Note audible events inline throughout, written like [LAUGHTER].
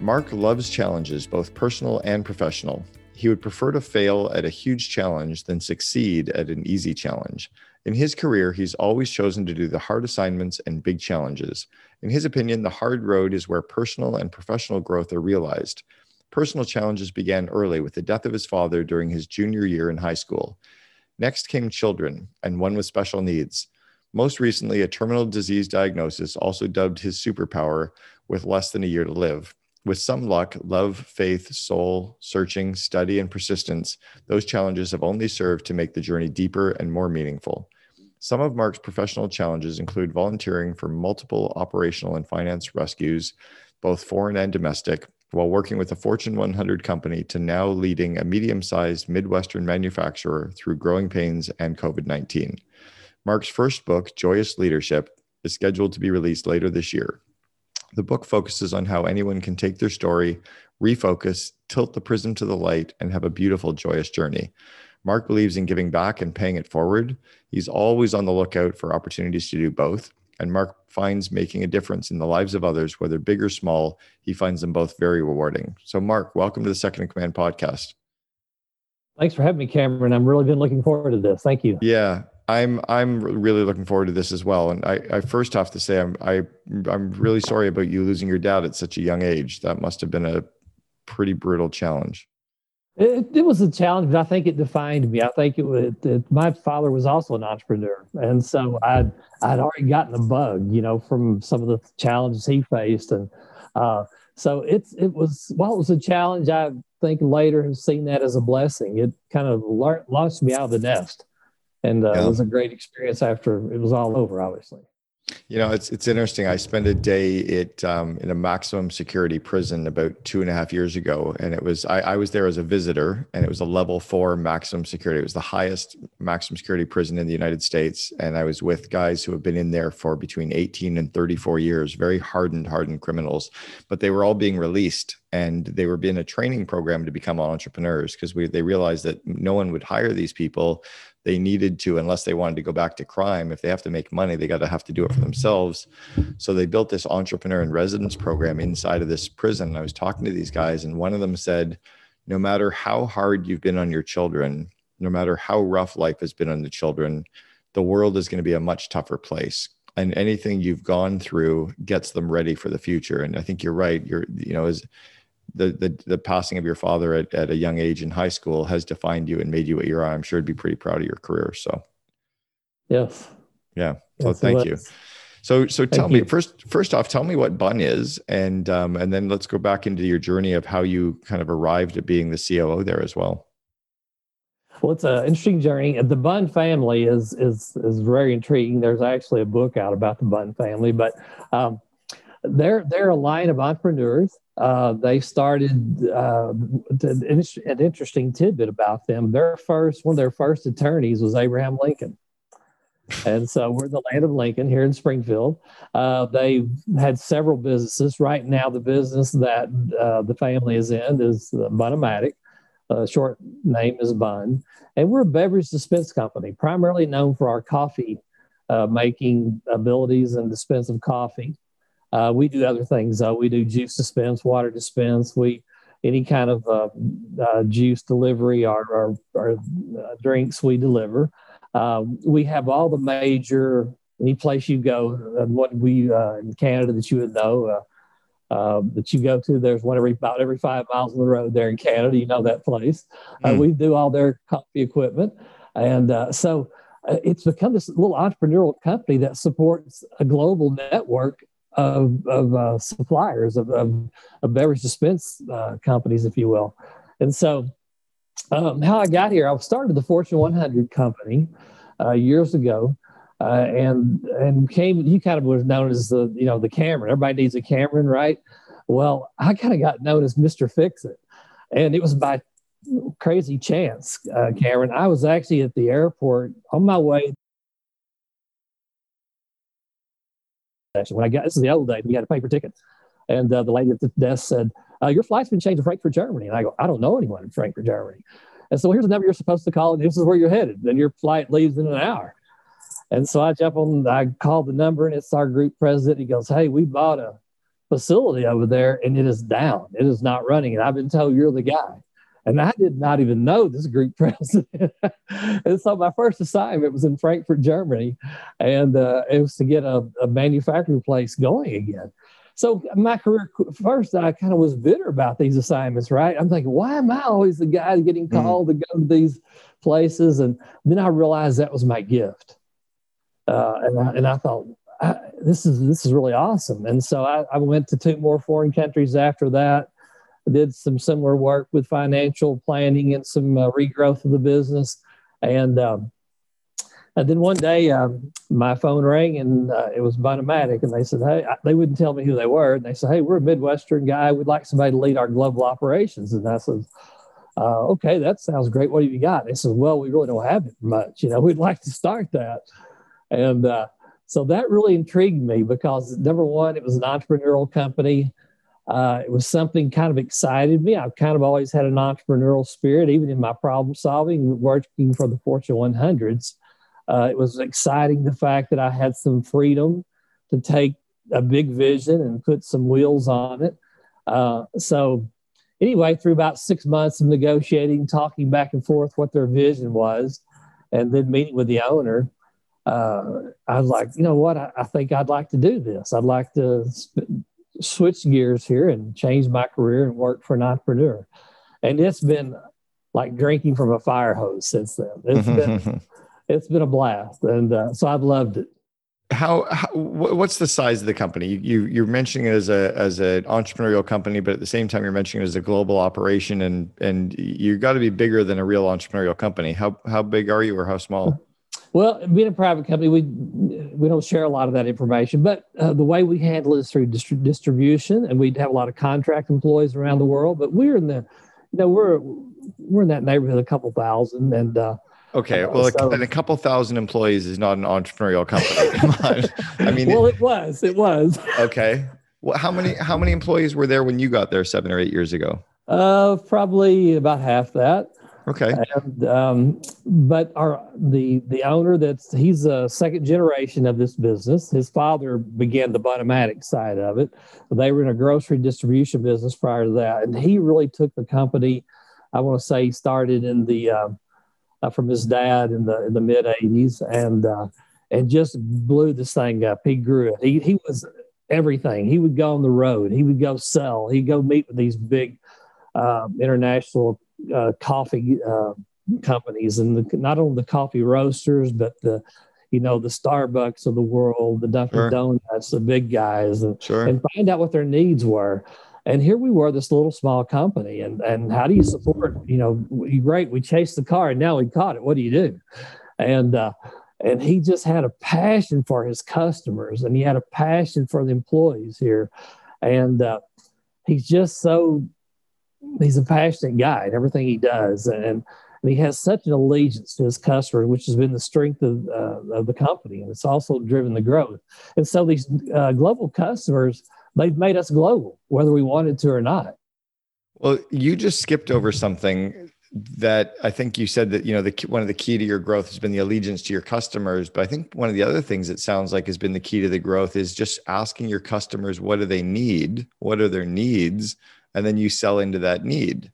Mark loves challenges, both personal and professional. He would prefer to fail at a huge challenge than succeed at an easy challenge. In his career, he's always chosen to do the hard assignments and big challenges. In his opinion, the hard road is where personal and professional growth are realized. Personal challenges began early with the death of his father during his junior year in high school. Next came children, and one with special needs. Most recently, a terminal disease diagnosis also dubbed his superpower with less than a year to live. With some luck, love, faith, soul, searching, study, and persistence, those challenges have only served to make the journey deeper and more meaningful. Some of Mark's professional challenges include volunteering for multiple operational and finance rescues, both foreign and domestic, while working with a Fortune 100 company to now leading a medium sized Midwestern manufacturer through growing pains and COVID 19. Mark's first book, Joyous Leadership, is scheduled to be released later this year. The book focuses on how anyone can take their story, refocus, tilt the prism to the light, and have a beautiful, joyous journey. Mark believes in giving back and paying it forward. He's always on the lookout for opportunities to do both. And Mark finds making a difference in the lives of others, whether big or small, he finds them both very rewarding. So, Mark, welcome to the Second in Command podcast. Thanks for having me, Cameron. I'm really been looking forward to this. Thank you. Yeah, I'm I'm really looking forward to this as well. And I, I first have to say I'm I I'm really sorry about you losing your dad at such a young age. That must have been a pretty brutal challenge. It, it was a challenge, but I think it defined me. I think it was it, my father was also an entrepreneur, and so I'd I'd already gotten a bug, you know, from some of the challenges he faced, and uh, so it's it was while it was a challenge, I think later have seen that as a blessing. It kind of launched me out of the nest and uh, yeah. it was a great experience after it was all over obviously. You know it's it's interesting. I spent a day at um, in a maximum security prison about two and a half years ago and it was I, I was there as a visitor and it was a level four maximum security. It was the highest maximum security prison in the united states and i was with guys who have been in there for between 18 and 34 years very hardened hardened criminals. But they were all being released and they were in a training program to become entrepreneurs because we they realized that no one would hire these people they needed to unless they wanted to go back to crime if they have to make money they got to have to do it for themselves. So they built this entrepreneur in residence program inside of this prison. I was talking to these guys and one of them said no matter how hard you've been on your children no matter how rough life has been on the children the world is going to be a much tougher place. And anything you've gone through gets them ready for the future. And i think you're right. You're you know as the, the the passing of your father at, at a young age in high school has defined you and made you what you are. I'm sure to be pretty proud of your career. So, yes, yeah. So yes, thank you. So so thank tell you. me first first off, tell me what Bunn is, and um, and then let's go back into your journey of how you kind of arrived at being the COO there as well. Well, it's an interesting journey. The Bunn family is is is very intriguing. There's actually a book out about the Bunn family, but um, they're they're a line of entrepreneurs uh, they started uh, an interesting tidbit about them. Their first, one of their first attorneys was Abraham Lincoln. And so we're the land of Lincoln here in Springfield. Uh, they had several businesses. Right now, the business that uh, the family is in is Bunn-O-Matic. Uh, short name is Bunn. And we're a beverage dispense company, primarily known for our coffee uh, making abilities and dispense of coffee. Uh, we do other things. Uh, we do juice dispense, water dispense. We any kind of uh, uh juice delivery or, or, or uh, drinks we deliver. Um, we have all the major any place you go. what we uh, in Canada that you would know. that you go to, there's one every about every five miles on the road there in Canada. You know that place. Mm. we do all their coffee equipment, and so it's become this little entrepreneurial company that supports a global network of, of uh, suppliers of, of, of, beverage dispense uh, companies, if you will. And so, um, how I got here, I started the Fortune 100 company uh, years ago, uh, and and came. You kind of was known as the you know the Cameron. Everybody needs a Cameron, right? Well, I kind of got known as Mister Fix It. And it was by crazy chance, uh, Cameron. I was actually at the airport on my way. When I got this is the old days, we had a paper ticket, and uh, the lady at the desk said, uh, "Your flight's been changed to Frankfurt, Germany." And I go, "I don't know anyone in Frankfurt, Germany." And so here's the number you're supposed to call, and this is where you're headed. Then your flight leaves in an hour. And so I jump on, I call the number, and it's our group president. He goes, Hey, we bought a facility over there, and it is down. It is not running. And I've been told you're the guy. And I did not even know this group [LAUGHS] president. and so my first assignment was in Frankfurt, Germany, and uh, it was to get a, a manufacturing place going again. So my career first, I kind of was bitter about these assignments, right? I'm thinking, why am I always the guy getting mm-hmm. called mm-hmm. to go to these places? And then I realized that was my gift, uh, and I, and I thought, I, this is this is really awesome. And so I, I, went to two more foreign countries after that. Did some similar work with financial planning and some uh, regrowth of the business, and um, and then one day, um, my phone rang and uh, it was Bunn-O-Matic, and they said, "Hey," they wouldn't tell me who they were. And they said, "Hey, we're a Midwestern guy. We'd like somebody to lead our global operations." And I said, uh, "Okay, that sounds great. What have you got?" they said, "Well, we really don't have it much. You know, [LAUGHS] we'd like to start that." And uh, so that really intrigued me because number one, it was an entrepreneurial company. Uh, it was something kind of excited me. I've kind of always had an entrepreneurial spirit, even in my problem solving, working for the Fortune 100s. Uh, it was exciting the fact that I had some freedom to take a big vision and put some wheels on it. Uh, so, anyway, through about six months of negotiating, talking back and forth what their vision was, and then meeting with the owner, uh, I was like, you know what? I, I, think I'd like to do this. I'd like to sp- switch gears here and change my career and work for an entrepreneur. And it's been like drinking from a fire hose since then. It's been it's been a blast, and uh, so I've loved it. How, how, what's the size of the company? You you're mentioning it as a as an entrepreneurial company, but at the same time you're mentioning it as a global operation, and and you got to be bigger than a real entrepreneurial company. How how big are you, or how small? Well, being a private company, we we don't share a lot of that information, but uh, the way we handle it is through distri- distribution, and we have a lot of contract employees around the world. But we're in the, you know, we're we're in that neighborhood, a couple thousand, and uh, Okay, well, so, and a couple thousand employees is not an entrepreneurial company. [LAUGHS] Come on, I mean, well, it was, it was. [LAUGHS] Okay, well, how many how many employees were there when you got there seven or eight years ago? Uh, probably about half that. Okay. And, um, but our the the owner that's he's a second generation of this business. His father began the Bunn-O-Matic side of it. They were in a grocery distribution business prior to that, and he really took the company. I want to say started in the uh, uh, from his dad in the in the mid '80s, and uh, and just blew this thing up. He grew it. He he was everything. He would go on the road. He would go sell. He'd go meet with these big uh, international uh, coffee uh, companies, and the, not only the coffee roasters, but the you know the Starbucks of the world, the Dunkin' sure. Donuts, the big guys, and, sure. and find out what their needs were. And here we were, this little small company. And, and how do you support, you know, great, we chased the car and now we caught it. What do you do? And, uh, and he just had a passion for his customers and he had a passion for the employees here. And uh, he's just so, he's a passionate guy in everything he does. And, and he has such an allegiance to his customer, which has been the strength of, uh, of the company. And it's also driven the growth. And so these uh, global customers, they've made us global, whether we wanted to or not. Well, you just skipped over something that I think you said that you know the one of the key to your growth has been the allegiance to your customers, but I think one of the other things it sounds like has been the key to the growth is just asking your customers what do they need, what are their needs, and then you sell into that need.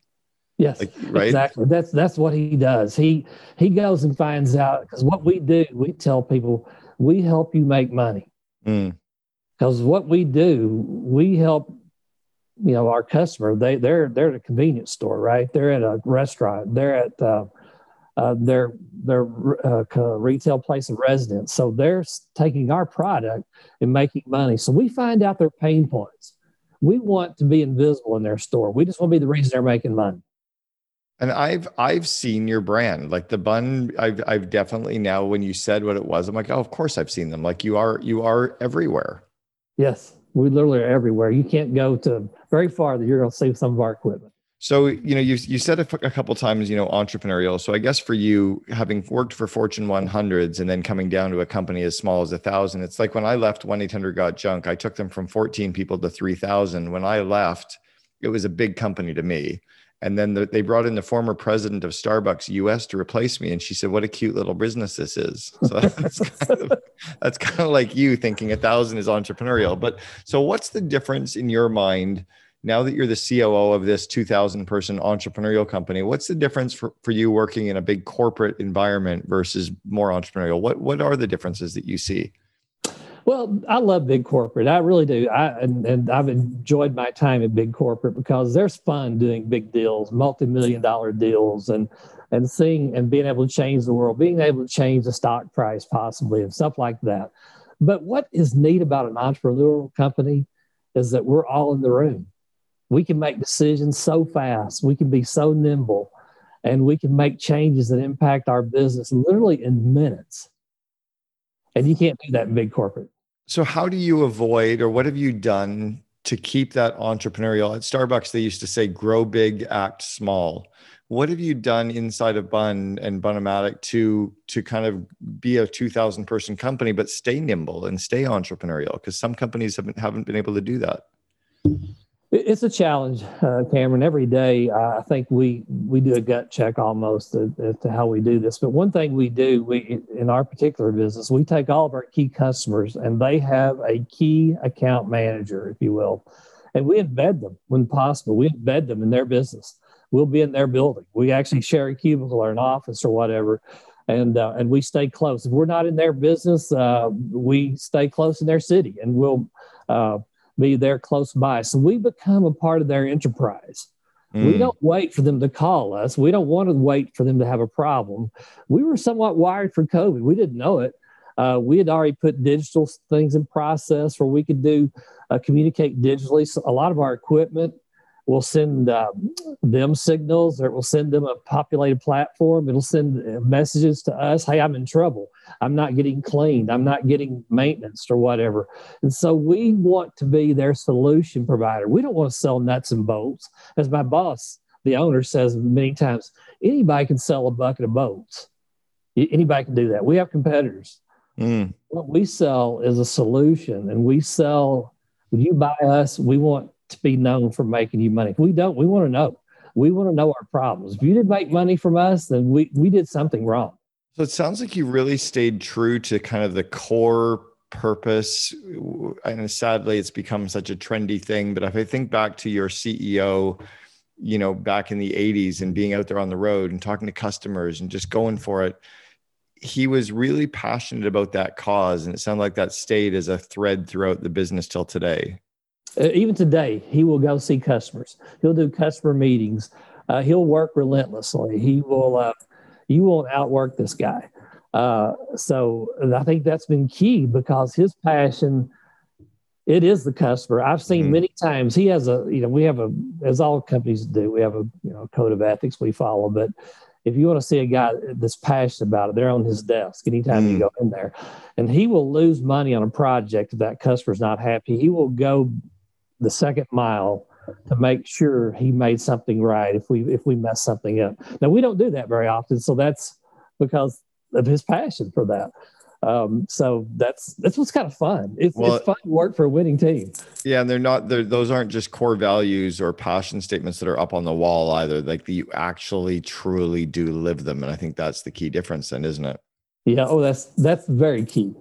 Yes, like, right. Exactly. That's that's what he does. He he goes and finds out because what we do, we tell people we help you make money. Mm because what we do, we help you know our customer. They they're they're at a convenience store, right? They're at a restaurant. They're at uh, uh, their their uh, retail place of residence. So they're taking our product and making money. So we find out their pain points. We want to be invisible in their store. We just want to be the reason they're making money. And I've I've seen your brand, like the Bunn. I've I've definitely now when you said what it was, I'm like, oh, of course I've seen them. Like you are you are everywhere. Yes, we literally are everywhere. You can't go to very far that you're going to see some of our equipment. So, you know, you, you said a, a couple times, you know, entrepreneurial. So I guess for you, having worked for Fortune 100s and then coming down to a company as small as a thousand, it's like when I left 1-800-GOT-JUNK, I took them from 14 people to 3,000. When I left, it was a big company to me. And then the, they brought in the former president of Starbucks US to replace me. And she said, what a cute little business this is. [LAUGHS] So that's kind of, that's kind of like you thinking a thousand is entrepreneurial. But so what's the difference in your mind now that you're the COO of this 2000 person entrepreneurial company, what's the difference for, for you working in a big corporate environment versus more entrepreneurial? What, what are the differences that you see? Well, I love big corporate. I really do. I and, and I've enjoyed my time at big corporate because there's fun doing big deals, multi-million dollar deals and and seeing and being able to change the world, being able to change the stock price possibly and stuff like that. But what is neat about an entrepreneurial company is that we're all in the room we can make decisions so fast, we can be so nimble, and we can make changes that impact our business literally in minutes. And you can't do that in big corporate. So, how do you avoid, or what have you done to keep that entrepreneurial? At Starbucks, they used to say, grow big, act small. What have you done inside of Bunn and Bunn-O-Matic to to kind of be a 2,000 person company, but stay nimble and stay entrepreneurial? Because some companies haven't haven't been able to do that. It's a challenge, uh, Cameron. Every day, I think we we do a gut check almost as to how we do this. But one thing we do, we in our particular business, we take all of our key customers, and they have a key account manager, if you will, and we embed them when possible. We embed them in their business. We'll be in their building. We actually share a cubicle or an office or whatever, and uh, and we stay close. If we're not in their business, uh, we stay close in their city, and we'll uh, be there close by. So we become a part of their enterprise. Mm. We don't wait for them to call us. We don't want to wait for them to have a problem. We were somewhat wired for COVID. We didn't know it. Uh, we had already put digital things in process where we could do uh, communicate digitally. So a lot of our equipment will send uh, them signals or it will send them a populated platform. It'll send uh, messages to us. Hey, I'm in trouble. I'm not getting cleaned. I'm not getting maintenance or whatever. And so we want to be their solution provider. We don't want to sell nuts and bolts. As my boss, the owner, says many times, anybody can sell a bucket of bolts. Anybody can do that. We have competitors. Mm. What we sell is a solution, and we sell. When you buy us, we want to be known for making you money. We don't, we want to know. We want to know our problems. If you didn't make money from us, then we, we did something wrong. So it sounds like you really stayed true to kind of the core purpose. And sadly, it's become such a trendy thing. But if I think back to your CEO, you know, back in the 80s and being out there on the road and talking to customers and just going for it, he was really passionate about that cause. And it sounded like that stayed as a thread throughout the business till today. Uh, even today, he will go see customers. He'll do customer meetings. Uh, he'll work relentlessly. He will. Uh, you won't outwork this guy. Uh, so I think that's been key because his passion. It is the customer. I've seen mm-hmm. many times he has a, you know, we have a, as all companies do, we have a, you know, code of ethics we follow. But if you want to see a guy that's passionate about it, they're on his desk anytime mm. you go in there. And he will lose money on a project if that customer's not happy. He will go the second mile to make sure he made something right if we if we mess something up. Now we don't do that very often, so that's because of his passion for that. Um, so that's that's what's kind of fun. It's, well, it's fun work for a winning team. Yeah, and they're not they're, those aren't just core values or passion statements that are up on the wall either. Like you actually truly do live them, and I think that's the key difference, then, isn't it? Yeah. Oh, that's that's very key.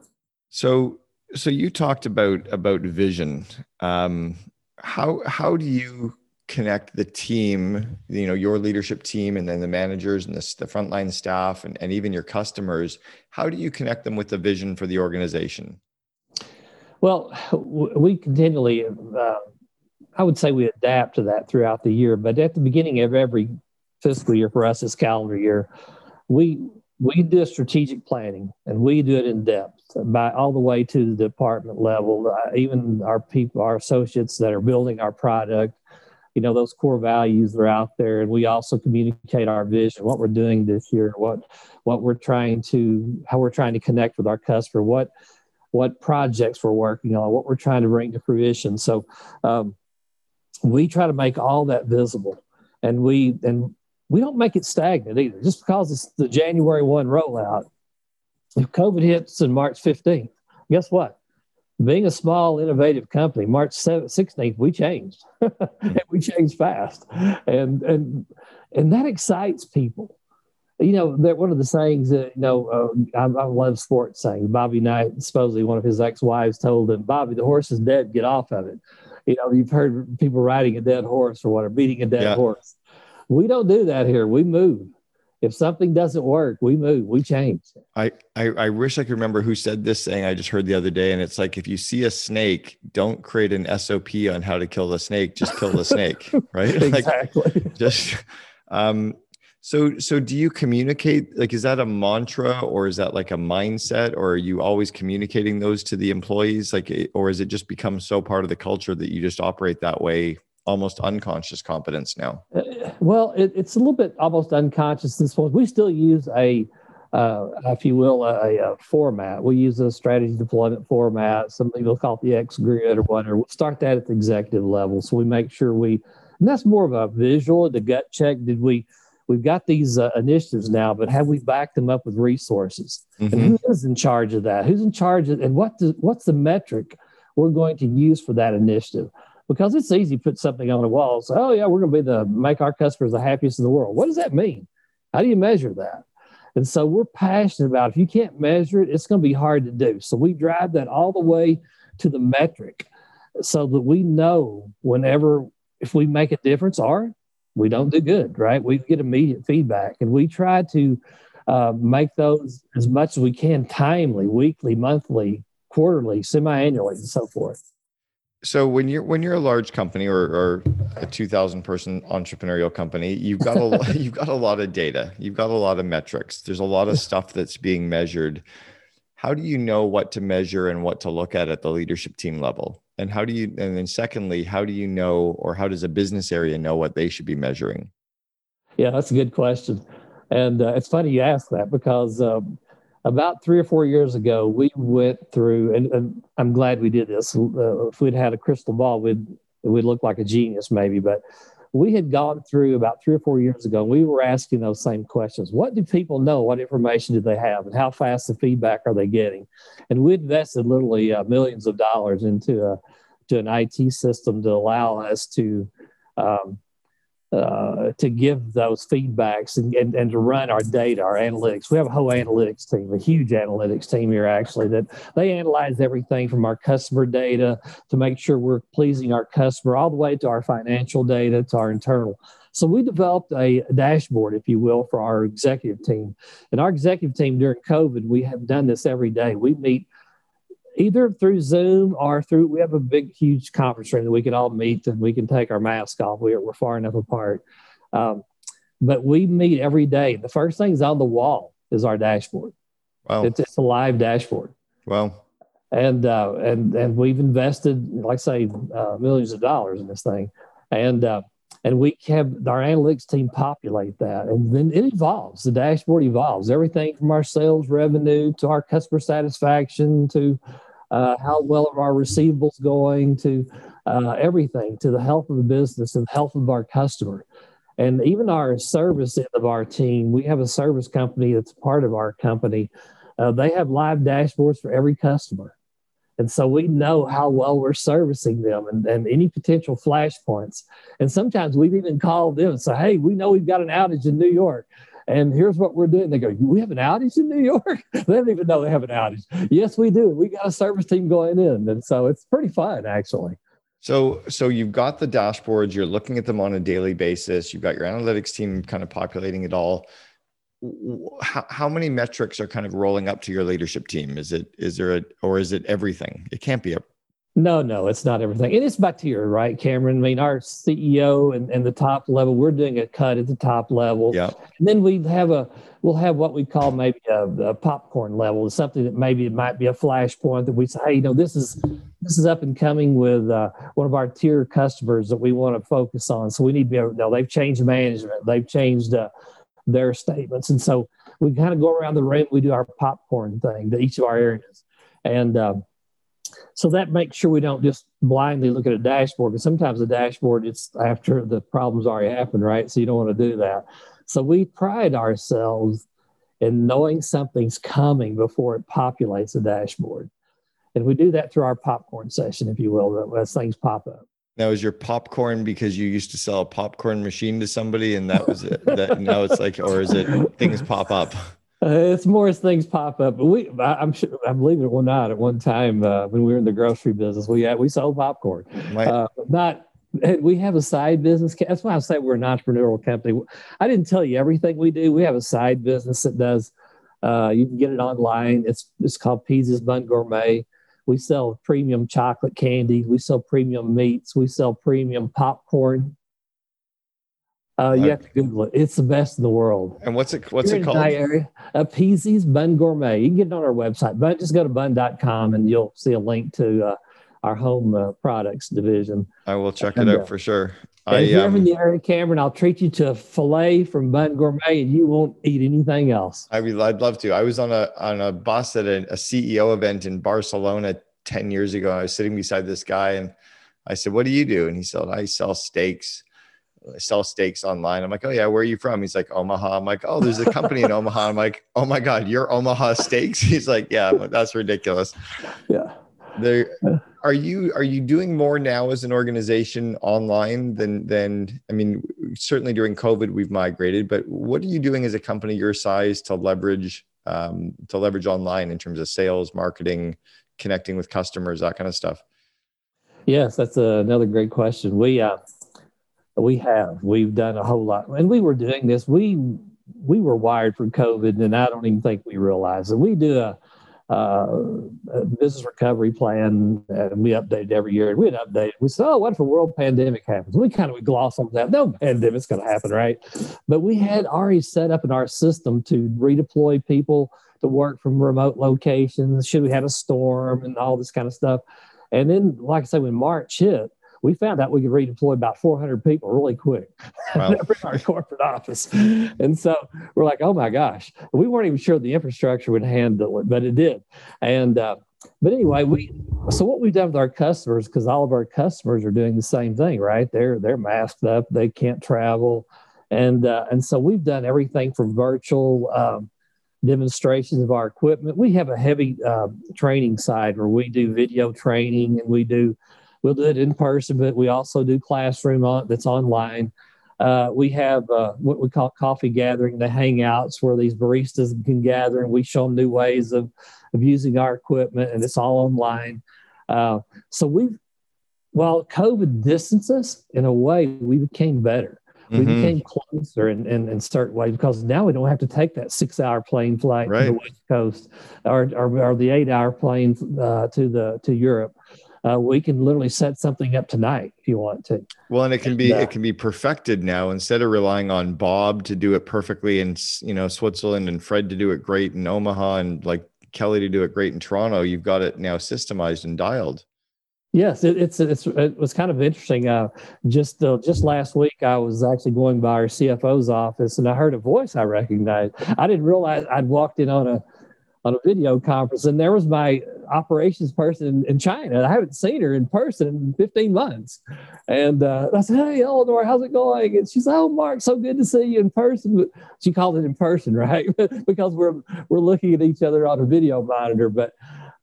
So so you talked about about vision. Um, how how do you connect the team, you know, your leadership team, and then the managers and the, the frontline staff, and, and even your customers? How do you connect them with the vision for the organization? Well, we continually, uh, I would say, we adapt to that throughout the year. But at the beginning of every fiscal year for us, this calendar year, we we do strategic planning and we do it in depth by all the way to the department level. Uh, even our people our associates that are building our product you know those core values are out there and we also communicate our vision what we're doing this year what what we're trying to how we're trying to connect with our customer what what projects we're working on what we're trying to bring to fruition. So um, we try to make all that visible and we and we don't make it stagnant either. Just because it's the January one rollout, if COVID hits in March 15th, guess what? Being a small, innovative company, March 16th, we changed. [LAUGHS] and we changed fast. And, and, and that excites people. You know, that one of the sayings that, you know, uh, I, I, love sports saying, Bobby Knight, supposedly one of his ex wives told him, Bobby, the horse is dead, get off of it. You know, you've heard people riding a dead horse or whatever, beating a dead yeah. horse. We don't do that here. We move if something doesn't work, we move, we change. I, I, I wish I could remember who said this saying I just heard the other day. And it's like, if you see a snake, don't create an SOP on how to kill the snake, just kill the snake. [LAUGHS] Right. exactly. Like, just, um, so, so do you communicate? Like, is that a mantra or is that like a mindset or are you always communicating those to the employees? Like, or is it just become so part of the culture that you just operate that way almost unconscious competence now? Uh, well, it, it's a little bit almost unconscious. This point, we still use a, uh, if you will, a, a, format. We use a strategy deployment format. Some people call it the X grid or whatever. We'll start that at the executive level, so we make sure we. And that's more of a visual, the gut check. Did we? We've got these uh, initiatives now, but have we backed them up with resources? Mm-hmm. And who is in charge of that? Who's in charge of, and what does, what's the metric we're going to use for that initiative? Because it's easy to put something on a wall. So, oh yeah, we're going to be the make our customers the happiest in the world. What does that mean? How do you measure that? And so we're passionate about if you can't measure it, it's going to be hard to do. So we drive that all the way to the metric so that we know whenever if we make a difference or we don't do good, right? We get immediate feedback and we try to uh, make those as much as we can timely, weekly, monthly, quarterly, semi-annually, and so forth so when you're when you're a large company or, or a 2000 person entrepreneurial company you've got a [LAUGHS] you've got a lot of data. You've got a lot of metrics. There's a lot of stuff that's being measured. How do you know what to measure and what to look at at the leadership team level? And how do you and then secondly how do you know or how does a business area know what they should be measuring? Yeah that's a good question. And uh, it's funny you ask that because um, about three or four years ago, we went through, and, and I'm glad we did this. Uh, if we'd had a crystal ball, we'd we'd look like a genius maybe. But we had gone through about three or four years ago. And we were asking those same questions: What do people know? What information do they have? And how fast the feedback are they getting? And we invested literally uh, millions of dollars into a to an IT system to allow us to um, uh, to give those feedbacks and, and, and to run our data, our analytics. We have a whole analytics team, a huge analytics team here actually, that they analyze everything from our customer data to make sure we're pleasing our customer, all the way to our financial data, to our internal. So we developed a dashboard, if you will, for our executive team. And our executive team during COVID, we have done this every day. We meet either through Zoom or through, we have a big, huge conference room that we can all meet and we can take our mask off. We're, we're far enough apart. Um, but we meet every day. The first thing's on the wall is our dashboard. Wow. It's, it's a live dashboard. Wow. And, uh, and, and we've invested, like I say, uh, millions of dollars in this thing. And, uh, and we have our analytics team populate that. And then it evolves. The dashboard evolves. Everything from our sales revenue to our customer satisfaction to uh, how well are our receivables going to uh, everything to the health of the business and the health of our customer. And even our service end of our team we have a service company that's part of our company. Uh, they have live dashboards for every customer and so we know how well we're servicing them and, and any potential flashpoints. And sometimes we've even called them and say, hey, we know we've got an outage in New York. And here's what we're doing. They go, We have an outage in New York? [LAUGHS] they don't even know they have an outage. Yes, we do. We got a service team going in. And so it's pretty fun, actually. So, so you've got the dashboards, you're looking at them on a daily basis, you've got your analytics team kind of populating it all how, how many metrics are kind of rolling up to your leadership team? Is it is there a or is it everything? It can't be a no no it's not everything. It's back to your right cameron? I mean our ceo and, and the top level we're doing a cut at the top level. Yeah. And then we have a we'll have what we call maybe a, a popcorn level something that maybe it might be a flashpoint that we say hey you know this is this is up and coming with uh, one of our tier customers that we want to focus on. So we need to be able to know they've changed management they've changed uh, their statements. And so we kind of go around the room. We do our popcorn thing to each of our areas, and uh, so that makes sure we don't just blindly look at a dashboard because sometimes the dashboard it's after the problem's already happened, right? So you don't want to do that. So we pride ourselves in knowing something's coming before it populates the dashboard. And we do that through our popcorn session, if you will, as things pop up. Now, was your popcorn because you used to sell a popcorn machine to somebody and that was it? that now it's like, or is it things pop up? [LAUGHS] Uh, it's more as things pop up. But we, I, am sure, I believe it or not, at one time uh, when we were in the grocery business, we had, we sold popcorn. Uh, not we have a side business. That's why I say we're an entrepreneurial company. I didn't tell you everything we do. We have a side business that does. Uh, you can get it online. It's it's called Pease's Bunn Gourmet. We sell premium chocolate candy. We sell premium meats. We sell premium popcorn. Uh, you have to Google it. It's the best in the world. And what's it? What's You're it called? Area, uh, Pease's Bunn Gourmet. You can get it on our website, but just go to bunn.com and you'll see a link to uh, our home uh, products division. I will check it out uh, for sure. I, if you're um, in the area, Cameron, I'll treat you to a fillet from Bunn Gourmet, and you won't eat anything else. I would, I'd love to. I was on a on a bus at a, a CEO event in Barcelona ten years ago. I was sitting beside this guy, and I said, "What do you do?" And he said, "I sell steaks." I sell steaks online. I'm like, oh yeah, where are you from? He's like, Omaha. I'm like, oh, there's a company in [LAUGHS] Omaha. I'm like, oh my God, you're Omaha Steaks. [LAUGHS] He's like, yeah, that's ridiculous. Yeah. There are you are you doing more now as an organization online than than I mean, certainly during COVID we've migrated, but what are you doing as a company your size to leverage um, to leverage online in terms of sales, marketing, connecting with customers, that kind of stuff? Yes, that's another great question. We uh, we have. We've done a whole lot. And we were doing this. We we were wired for COVID, and I don't even think we realized it. We do a, Uh, a business recovery plan, and we update every year. And we'd update. We said, "Oh, what if a world pandemic happens?" We kind of would gloss over that. No pandemic's going to happen, right? But we had already set up in our system to redeploy people to work from remote locations. Should we have a storm and all this kind of stuff? And then, like I said, when March hit, we found out we could redeploy about 400 people really quick [LAUGHS] wow. in our corporate office. And so we're like, oh my gosh, we weren't even sure the infrastructure would handle it, but it did. And, uh, but anyway, we so what we've done with our customers because all of our customers are doing the same thing, right? They're they're masked up, they can't travel, and uh, and so we've done everything from virtual um, demonstrations of our equipment. We have a heavy uh, training side where we do video training and we do We'll do it in person, but we also do classroom on, that's online. Uh, we have uh, what we call coffee gathering, the hangouts where these baristas can gather and we show them new ways of, of using our equipment, and it's all online. Uh, so we've, while COVID distances, in a way, we became better. We mm-hmm. became closer in, in, in certain ways because now we don't have to take that six hour plane flight right. to the West Coast or, or, or the eight hour plane uh, to the to Europe uh, we can literally set something up tonight if you want to. Well, and it can be uh, it can be perfected now instead of relying on Bob to do it perfectly in you know Switzerland and Fred to do it great in Omaha and like Kelly to do it great in Toronto. You've got it now systemized and dialed. Yes, it, it's it's it was kind of interesting. Uh, just uh, just last week, I was actually going by our CFO's office, and I heard a voice I recognized. I didn't realize I'd walked in on a on a video conference, and there was my operations person in China. I haven't seen her in person in 15 months. And uh, I said, Hey, Eleanor, how's it going? And she said, Oh, Mark, so good to see you in person. But she called it in person, [LAUGHS] right? because we're, we're looking at each other on a video monitor. But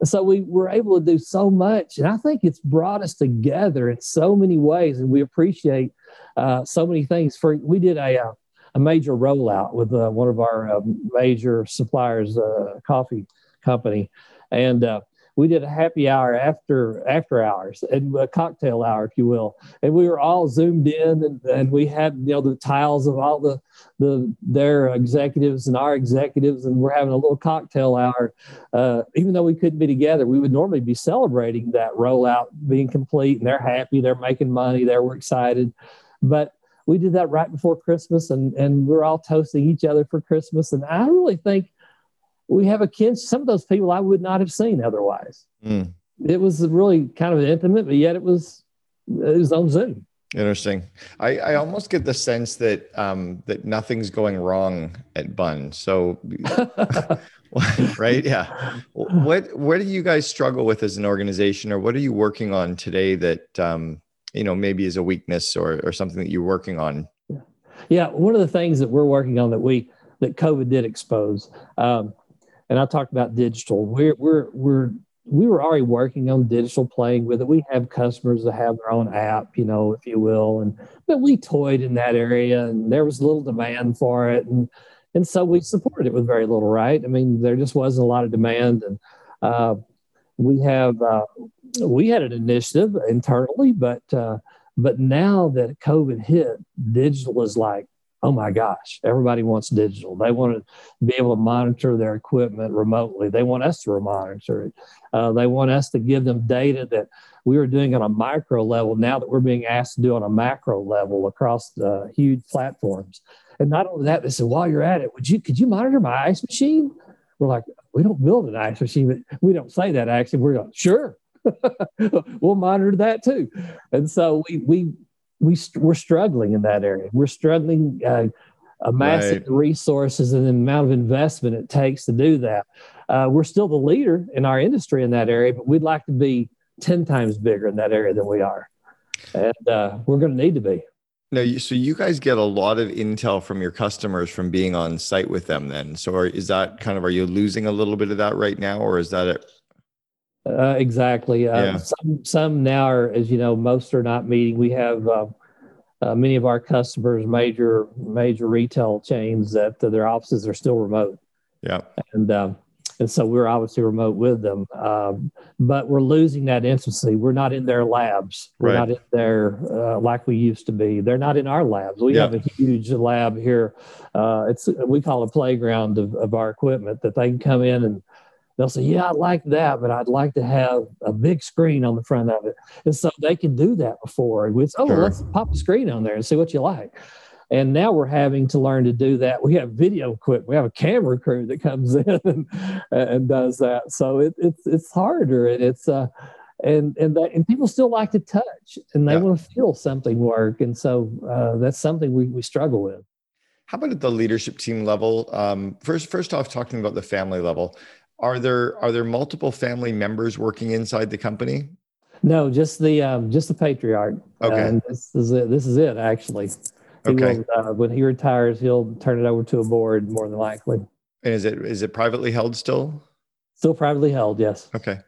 so we were able to do so much. And I think it's brought us together in so many ways. And we appreciate uh, so many things. For We did a, uh, a major rollout with uh, one of our uh, major suppliers, uh, coffee company. And uh, we did a happy hour after after hours and a cocktail hour, if you will. And we were all zoomed in, and, and we had you know the tiles of all the the their executives and our executives, and we're having a little cocktail hour. Uh, even though we couldn't be together, we would normally be celebrating that rollout being complete, and they're happy, they're making money, they were excited, but we did that right before Christmas, and and we're all toasting each other for Christmas. And I really think we have a kin. Some of those people I would not have seen otherwise. Mm. It was really kind of intimate, but yet it was it was on Zoom. Interesting. I, I almost get the sense that um, that nothing's going wrong at Bunn. So, [LAUGHS] right? Yeah. What what do you guys struggle with as an organization, or what are you working on today that um, you know maybe is a weakness or or something that you're working on? Yeah, one of the things that we're working on that we that COVID did expose, um, and I talked about digital. We're we're we're we were already working on digital playing with it. We have customers that have their own app, you know, if you will, and but we toyed in that area, and there was little demand for it, and and so we supported it with very little, right? I mean, there just wasn't a lot of demand, and uh, we have uh, we had an initiative internally, but uh, but now that COVID hit, digital is like oh my gosh, everybody wants digital. They want to be able to monitor their equipment remotely. They want us to monitor it. Uh, they want us to give them data that we were doing on a micro level. Now that we're being asked to do on a macro level across huge platforms. And not only that, they said, while you're at it, would you could you monitor my ice machine? We're like, we don't build an ice machine, but we don't say that actually. We're like, sure. [LAUGHS] we'll monitor that too. And so we we we we're struggling in that area. We're struggling uh, amassing right. resources and the amount of investment it takes to do that. Uh, we're still the leader in our industry in that area, but we'd like to be ten times bigger in that area than we are, and uh, we're going to need to be. No, so you guys get a lot of intel from your customers from being on site with them. Then, so are, is that kind of are you losing a little bit of that right now, or is that it? Uh, exactly. Uh, yeah. Some some now are, as you know, most are not meeting. We have uh, uh many of our customers, major major retail chains, that their offices are still remote. Yeah, and um, and so we're obviously remote with them, um, but we're losing that intimacy. We're not in their labs. We're right. not in there uh, like we used to be. They're not in our labs. We yeah. have a huge lab here. Uh, it's we call a playground of, of our equipment that they can come in and they'll say, Yeah, I like that, but I'd like to have a big screen on the front of it. And so they can do that before. It's, oh, sure. let's pop a screen on there and see what you like. And now we're having to learn to do that. We have video equipment. We have a camera crew that comes [LAUGHS] in and, and does that. So it, it's it's harder and it's uh and and that and people still like to touch and they yeah. want to feel something work. And so uh, that's something we, we struggle with. How about at the leadership team level? Um, first, first off, talking about the family level, are there are there multiple family members working inside the company? No, just the um, just the patriarch. Okay, this is it. This is it actually. He okay. Will, uh, when he retires, he'll turn it over to a board more than likely. And is it is it privately held still? Still privately held, yes. Okay.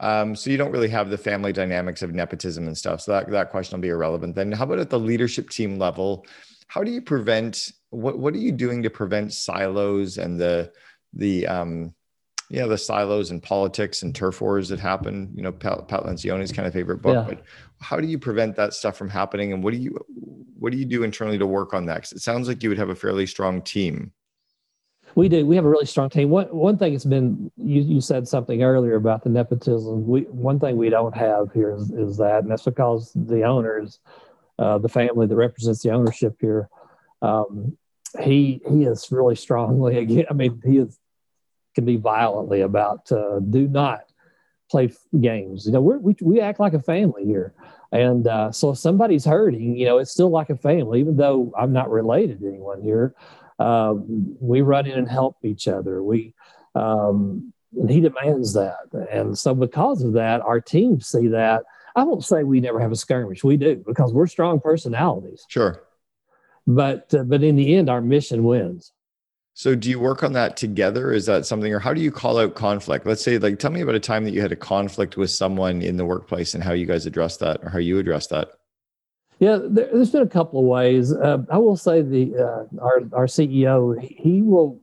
Um, so you don't really have the family dynamics of nepotism and stuff. So that, that question will be irrelevant. Then how about at the leadership team level? How do you prevent what what are you doing to prevent silos and the the um, yeah, the silos and politics and turf wars that happen. You know, Pat, Pat Lencioni's kind of favorite book. Yeah. But how do you prevent that stuff from happening? And what do you what do you do internally to work on that? Because it sounds like you would have a fairly strong team. We do. We have a really strong team. One one thing has been you you said something earlier about the nepotism. We one thing we don't have here is, is that, and that's because the owners, uh, the family that represents the ownership here, um, he he is really strongly [LAUGHS] again. I mean, he is can be violently about uh, do not play games. You know, we we act like a family here. And uh, so if somebody's hurting, you know, it's still like a family, even though I'm not related to anyone here. Um, we run in and help each other. We, um, and he demands that. And so because of that, our teams see that. I won't say we never have a skirmish. We do because we're strong personalities. Sure. But, uh, but in the end, our mission wins. So do you work on that together? Is that something, or how do you call out conflict? Let's say, like, tell me about a time that you had a conflict with someone in the workplace and how you guys address that, or how you address that. Yeah, there, has been a couple of ways. Uh, I will say the uh, our our CEO he will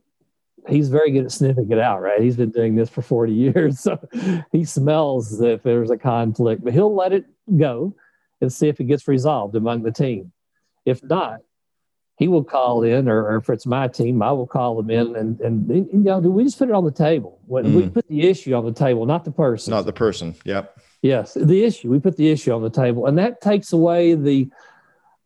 he's very good at sniffing it out. Right, he's been doing this for forty years, [LAUGHS] so he smells if there's a conflict, but he'll let it go and see if it gets resolved among the team. If not, he will call in, or, or, if it's my team, I will call them in, and and, you know, do we just put it on the table. When mm. we put the issue on the table, not the person. Not the person. Yep. Yes, the issue. We put the issue on the table, and that takes away the,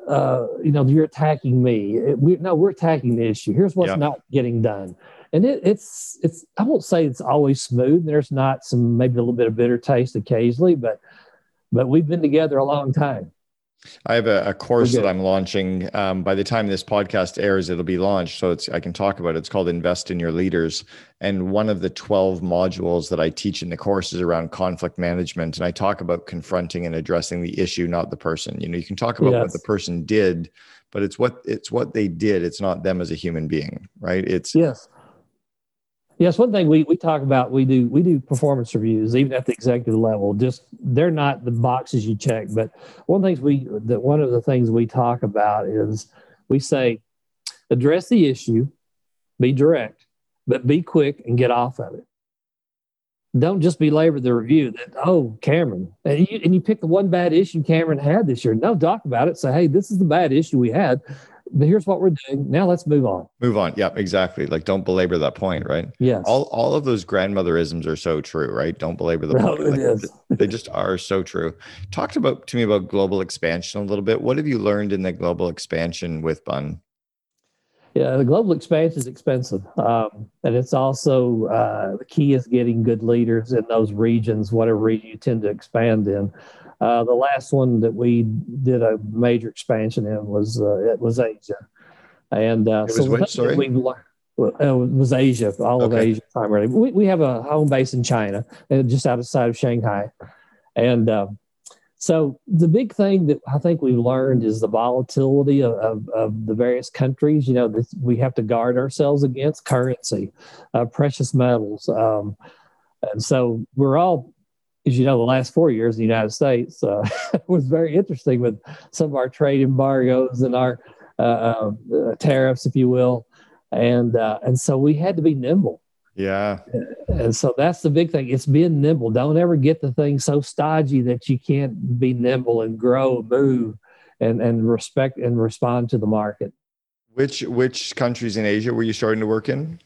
uh, you know, you're attacking me. It, we, no, we're attacking the issue. Here's what's yep. not getting done, and it, it's it's. I won't say it's always smooth. There's not some maybe a little bit of bitter taste occasionally, but but we've been together a long time. I have a, a course that I'm launching. Um, by the time this podcast airs, it'll be launched, so it's I can talk about it. It's called Invest in Your Leaders, and one of the 12 modules that I teach in the course is around conflict management, and I talk about confronting and addressing the issue, not the person. You know, you can talk about yes. what the person did, but it's what it's what they did. It's not them as a human being, right? It's yes. Yes, one thing we, we talk about we do we do performance reviews even at the executive level. Just they're not the boxes you check, but one things we that one of the things we talk about is we say address the issue, be direct, but be quick and get off of it. Don't just belabor the review that oh Cameron and you, and you pick the one bad issue Cameron had this year. No, talk about it. Say hey, this is the bad issue we had here's what we're doing. Now let's move on. Move on. Yep, exactly. Like don't belabor that point, right? Yes. All all of those grandmotherisms are so true, right? Don't belabor the no, point. Like, they just are so true. Talked about to me about global expansion a little bit. What have you learned in the global expansion with Bunn? Yeah, the global expansion is expensive, um, and it's also uh, the key is getting good leaders in those regions, whatever region you tend to expand in. Uh, the last one that we did a major expansion in was uh, it was Asia, and uh, it was so which, sorry? We, it was Asia, all okay. of Asia primarily. We, we have a home base in China, uh, just outside of Shanghai, and uh, so the big thing that I think we've learned is the volatility of, of, of the various countries. You know, this, we have to guard ourselves against currency, uh, precious metals. Um, and so we're all as you know, the last four years in the United States uh, [LAUGHS] was very interesting with some of our trade embargoes and our uh, uh, tariffs, if you will, and uh, and so we had to be nimble. Yeah, and so that's the big thing. It's being nimble. Don't ever get the thing so stodgy that you can't be nimble and grow, move, and and respect and respond to the market. Which which countries in Asia were you starting to work in?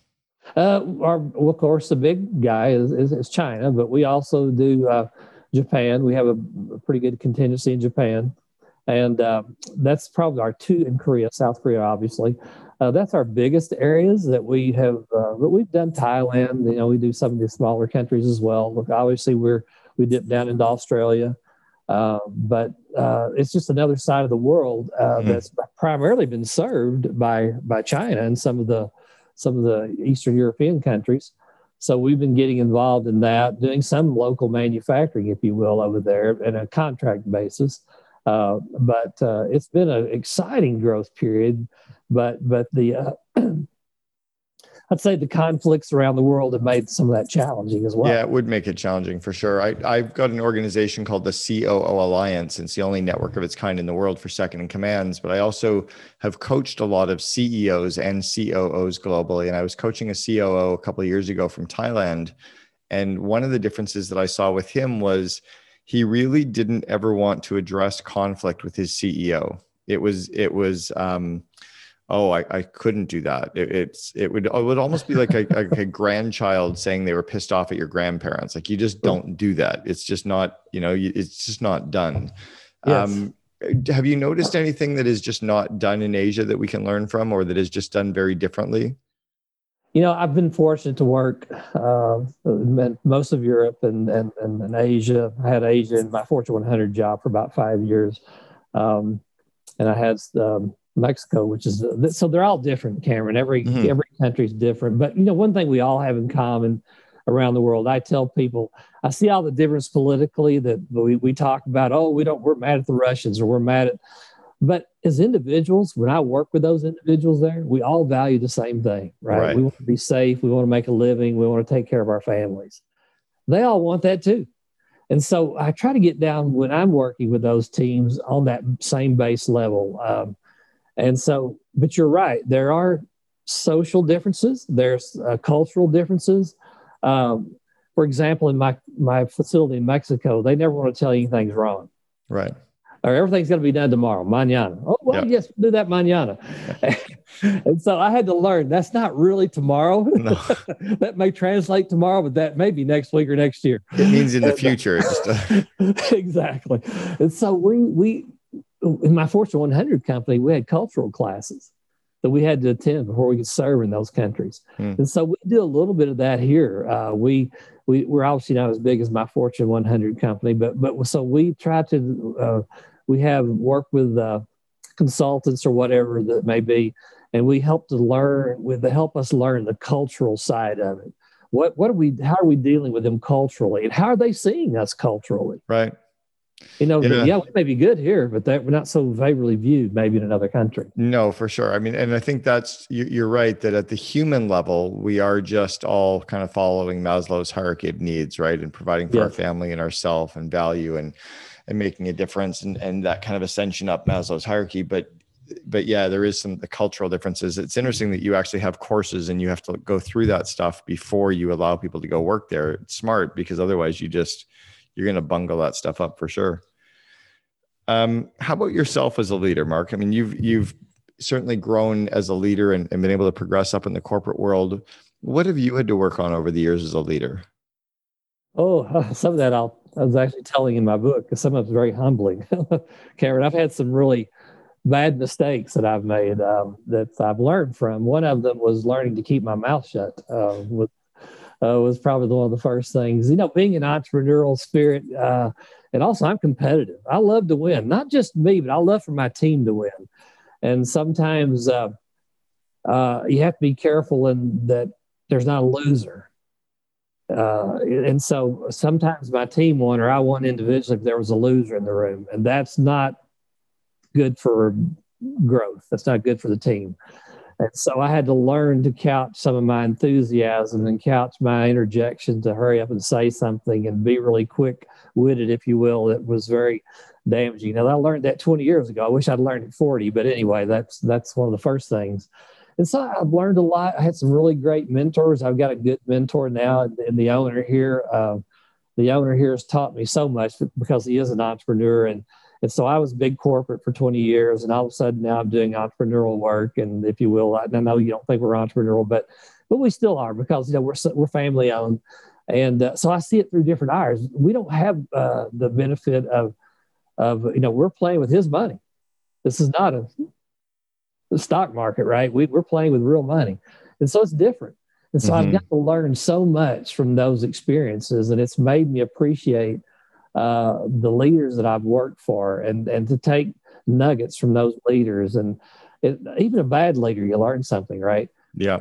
Uh, our, well, of course, the big guy is, is, is China, but we also do uh, Japan. We have a, a, pretty good contingency in Japan. And uh, that's probably our two in Korea, South Korea, obviously. Uh, that's our biggest areas that we have, uh, but we've done Thailand. You know, we do some of the smaller countries as well. Look, obviously, we're we dip down into Australia. Uh, but uh, it's just another side of the world uh, mm-hmm. that's primarily been served by by China and some of the some of the Eastern European countries. So we've been getting involved in that, doing some local manufacturing, if you will, over there in a contract basis. Uh, but uh, it's been an exciting growth period. But but the uh, [CLEARS THROAT] I'd say the conflicts around the world have made some of that challenging as well. Yeah, it would make it challenging for sure. I, I've got an organization called the COO Alliance. It's the only network of its kind in the world for second in commands. But I also have coached a lot of CEOs and COOs globally. And I was coaching a COO a couple of years ago from Thailand. And one of the differences that I saw with him was he really didn't ever want to address conflict with his CEO. It was, it was, um, oh I, I couldn't do that. It, it's it would it would almost be like a, a, a, [LAUGHS] grandchild saying they were pissed off at your grandparents. Like you just don't do that. It's just not you know it's just not done. Yes. um, have you noticed anything that is just not done in asia that we can learn from or that is just done very differently? You know i've been fortunate to work uh, most of europe and, and, and, asia. I had asia in my fortune 100 job for about five years. Um, and i had um, Mexico, which is so they're all different, Cameron. Every mm-hmm. every country is different, but you know one thing we all have in common around the world. I tell people I see all the difference politically that we, we talk about. Oh, we don't we're mad at the Russians or we're mad at, but as individuals, when I work with those individuals there, we all value the same thing, right? right? We want to be safe, we want to make a living, we want to take care of our families. They all want that too. And so I try to get down when I'm working with those teams on that same base level. Um, and so, but you're right, there are social differences, there's uh, cultural differences. Um, for example, in my, my facility in Mexico, they never want to tell you anything's wrong. Right. Or everything's going to be done tomorrow, mañana. Oh, well, yep. yes, we'll do that mañana. and so I had to learn that's not really tomorrow. No. [LAUGHS] that may translate tomorrow, but that may be next week or next year. It means in the future. [LAUGHS] exactly. And so we, we, in my Fortune 100 company, we had cultural classes that we had to attend before we could serve in those countries. Hmm. And so we do a little bit of that here. Uh, we, we, we're obviously not as big as my Fortune 100 company, but, but so we try to uh, we have work with uh, consultants or whatever that may be, and we help to learn with the help us learn the cultural side of it. What what are we? How are we dealing with them culturally, and how are they seeing us culturally? Right. You know, yeah, yeah we may be good here, but that we're not so favorably viewed maybe in another country. No, for sure. I mean, and I think that's you're right that at the human level, we are just all kind of following Maslow's hierarchy of needs, right, and providing for yes. our family and ourself and value and and making a difference and and that kind of ascension up Maslow's hierarchy. But but yeah, there is some the cultural differences. It's interesting that you actually have courses and you have to go through that stuff before you allow people to go work there. It's smart because otherwise you just you're going to bungle that stuff up for sure. Um, how about yourself as a leader, Mark? I mean, you've you've certainly grown as a leader and, and been able to progress up in the corporate world. What have you had to work on over the years as a leader? Oh, [LAUGHS] some of that I'll, I was actually telling in my book because some of it's very humbling. [LAUGHS] Karen, I've had some really bad mistakes that I've made um, that I've learned from. One of them was learning to keep my mouth shut. Uh, with, uh, was probably one of the first things. You know, being an entrepreneurial spirit, uh, and also I'm competitive. I love to win, not just me, but I love for my team to win. And sometimes uh, uh, you have to be careful in that there's not a loser. Uh, and so sometimes my team won or I won individually if there was a loser in the room, and that's not good for growth. That's not good for the team. And so I had to learn to couch some of my enthusiasm and couch my interjection to hurry up and say something and be really quick witted, if you will. It was very damaging. Now I learned that 20 years ago. I wish I'd learned it 40, but anyway, that's that's one of the first things. And so I've learned a lot. I had some really great mentors. I've got a good mentor now, and the owner here. Uh, the owner here has taught me so much because he is an entrepreneur and and so I was big corporate for 20 years, and all of a sudden now I'm doing entrepreneurial work. And if you will, I know you don't think we're entrepreneurial, but but we still are because you know we're we're family owned, and uh, so I see it through different eyes. We don't have uh, the benefit of of you know we're playing with his money. This is not a the stock market, right? We, we're playing with real money, and so it's different. And so mm-hmm. I've got to learn so much from those experiences, and it's made me appreciate uh, the leaders that I've worked for and, and to take nuggets from those leaders. And it, even a bad leader, you learn something, right? Yeah.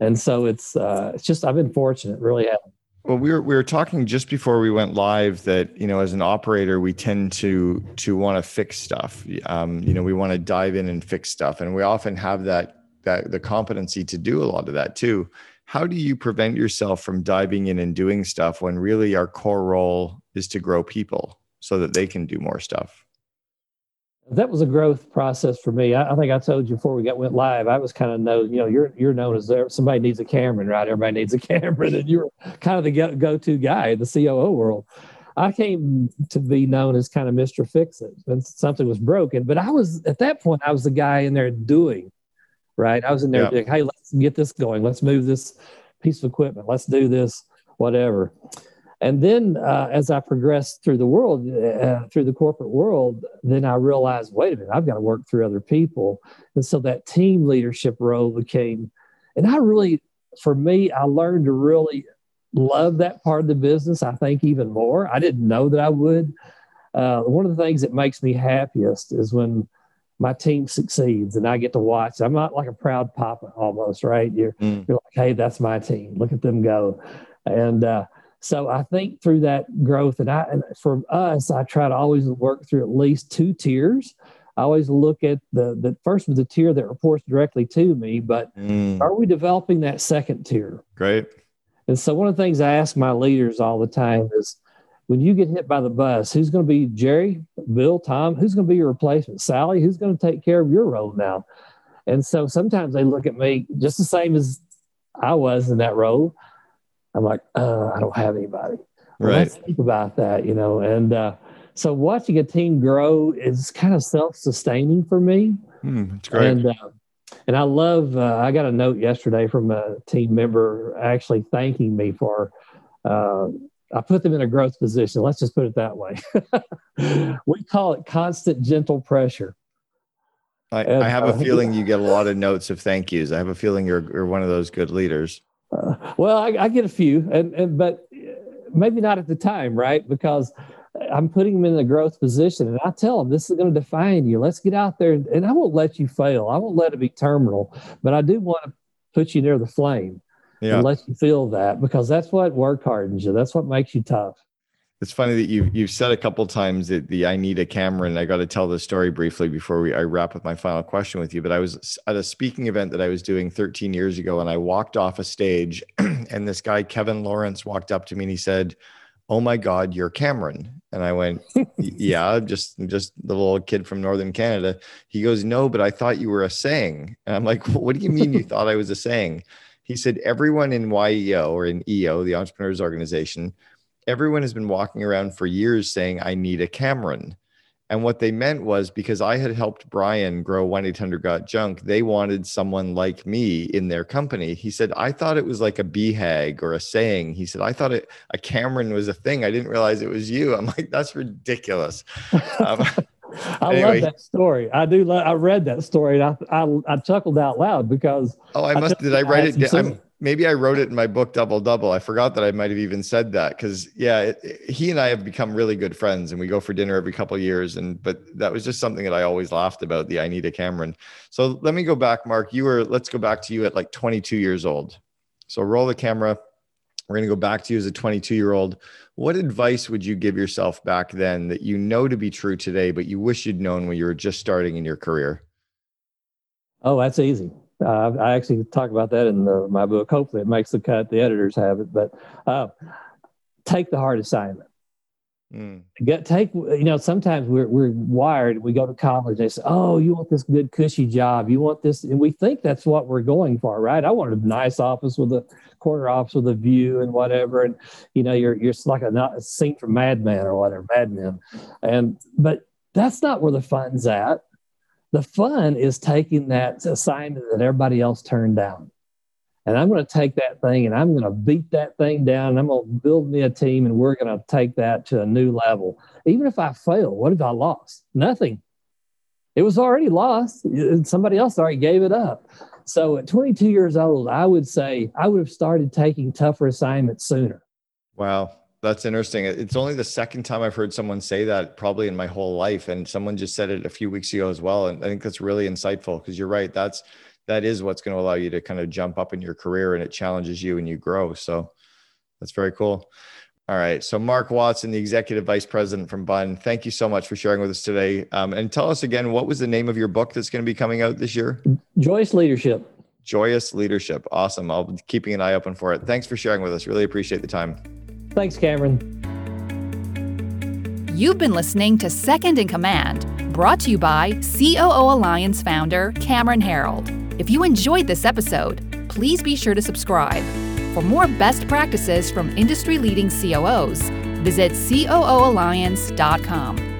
And so it's, uh, it's just, I've been fortunate, really have. Well, we were we were talking just before we went live that you know as an operator we tend to to want to fix stuff. Um, you know we want to dive in and fix stuff, and we often have that that the competency to do a lot of that too. How do you prevent yourself from diving in and doing stuff when really our core role is to grow people so that they can do more stuff that was a growth process for me. I, I, think I told you before we got went live. I was kind of know, you know, you're you're known as there. Somebody needs a Cameron, right? Everybody needs a [LAUGHS] Cameron, and you're kind of the go to guy in the COO world. I came to be known as kind of Mr. Fix It when something was broken. But I was at that point, I was the guy in there doing, right? I was in there yeah. doing, hey, let's get this going. Let's move this piece of equipment. Let's do this, whatever. And then uh, as I progressed through the world, uh, through the corporate world, then I realized, wait a minute, I've got to work through other people. And so that team leadership role became, and I really, for me, I learned to really love that part of the business. I think even more. I didn't know that I would. Uh, one of the things that makes me happiest is when my team succeeds and I get to watch. I'm not like a proud papa almost, right? You're, mm. you're like, hey, that's my team. Look at them go. And, uh, so I think through that growth, and I and for us, I try to always work through at least two tiers. I always look at the the first was the tier that reports directly to me, but mm. are we developing that second tier? Great. And so one of the things I ask my leaders all the time is when you get hit by the bus, who's going to be Jerry, Bill, Tom? Who's going to be your replacement? Sally, who's going to take care of your role now? And so sometimes they look at me just the same as I was in that role. I'm like, uh, I don't have anybody. Well, right. Let's think about that, you know. And uh, so watching a team grow is kind of self-sustaining for me. Mm, that's great. And, uh, and I love. Uh, I got a note yesterday from a team member actually thanking me for. Uh, I put them in a growth position. Let's just put it that way. [LAUGHS] we call it constant gentle pressure. I, and, I have a uh, [LAUGHS] feeling you get a lot of notes of thank yous. I have a feeling you're, you're one of those good leaders. Uh, well, I, I, get a few, and, and but maybe not at the time, right? Because I'm putting them in a growth position, and I tell them this is going to define you. Let's get out there, and I won't let you fail. I won't let it be terminal, but I do want to put you near the flame yeah. and let you feel that because that's what work hardens you. That's what makes you tough. It's funny that you you've said a couple times that the I need a Cameron, and I got to tell the story briefly before we I wrap with my final question with you. But I was at a speaking event that I was doing 13 years ago, and I walked off a stage, [CLEARS THROAT] and this guy Kevin Lawrence walked up to me and he said, "Oh my God, you're Cameron." And I went, [LAUGHS] "Yeah, just just the little kid from Northern Canada." He goes, "No, but I thought you were a saying." And I'm like, "What do you mean you thought I was a saying?" He said, "Everyone in YEO or in EO, the Entrepreneurs Organization." Everyone has been walking around for years saying, I need a Cameron. And what they meant was because I had helped Brian grow 1 800 Got Junk, they wanted someone like me in their company. He said, I thought it was like a BHAG or a saying. He said, I thought it, a Cameron was a thing. I didn't realize it was you. I'm like, that's ridiculous. Um, [LAUGHS] I anyway. love that story. I do. I read that story and I, I, I chuckled out loud because. Oh, I must. I did I write it? Maybe I wrote it in my book Double Double. I forgot that I might have even said that because yeah, it, it, he and I have become really good friends, and we go for dinner every couple years. And but that was just something that I always laughed about the I need a Cameron. So let me go back, Mark. You were let's go back to you at like 22 years old. So roll the camera. We're going to go back to you as a 22 year old. What advice would you give yourself back then that you know to be true today, but you wish you'd known when you were just starting in your career? Oh, that's easy. Uh, I actually talk about that in the, my book. Hopefully, it makes the cut. The editors have it, but uh, take the hard assignment. Mm. Get take you know sometimes we're we're wired. We go to college. They say, "Oh, you want this good cushy job? You want this?" And we think that's what we're going for, right? I wanted a nice office with a corner office with a view and whatever. And you know, you're you're like a, not, a scene from Mad Men or whatever, Mad Men. And but that's not where the fun's at. The fun is taking that assignment that everybody else turned down. And I'm going to take that thing and I'm going to beat that thing down and I'm going to build me a team and we're going to take that to a new level. Even if I fail, what if I lost? Nothing. It was already lost. Somebody else already gave it up. So at 22 years old, I would say I would have started taking tougher assignments sooner. Wow. That's interesting. It's only the second time I've heard someone say that probably in my whole life. And someone just said it a few weeks ago as well. And I think that's really insightful because you're right. That's that is what's going to allow you to kind of jump up in your career and it challenges you and you grow. So that's very cool. All right. So Mark Watson, the executive vice president from Bunn, thank you so much for sharing with us today. Um, and tell us again, what was the name of your book that's going to be coming out this year? Joyous Leadership. Joyous Leadership. Awesome. I'll be keeping an eye open for it. Thanks for sharing with us. Really appreciate the time. Thanks, Cameron. You've been listening to Second in Command, brought to you by COO Alliance founder Cameron Herold. If you enjoyed this episode, please be sure to subscribe. For more best practices from industry leading COOs, visit COOalliance.com.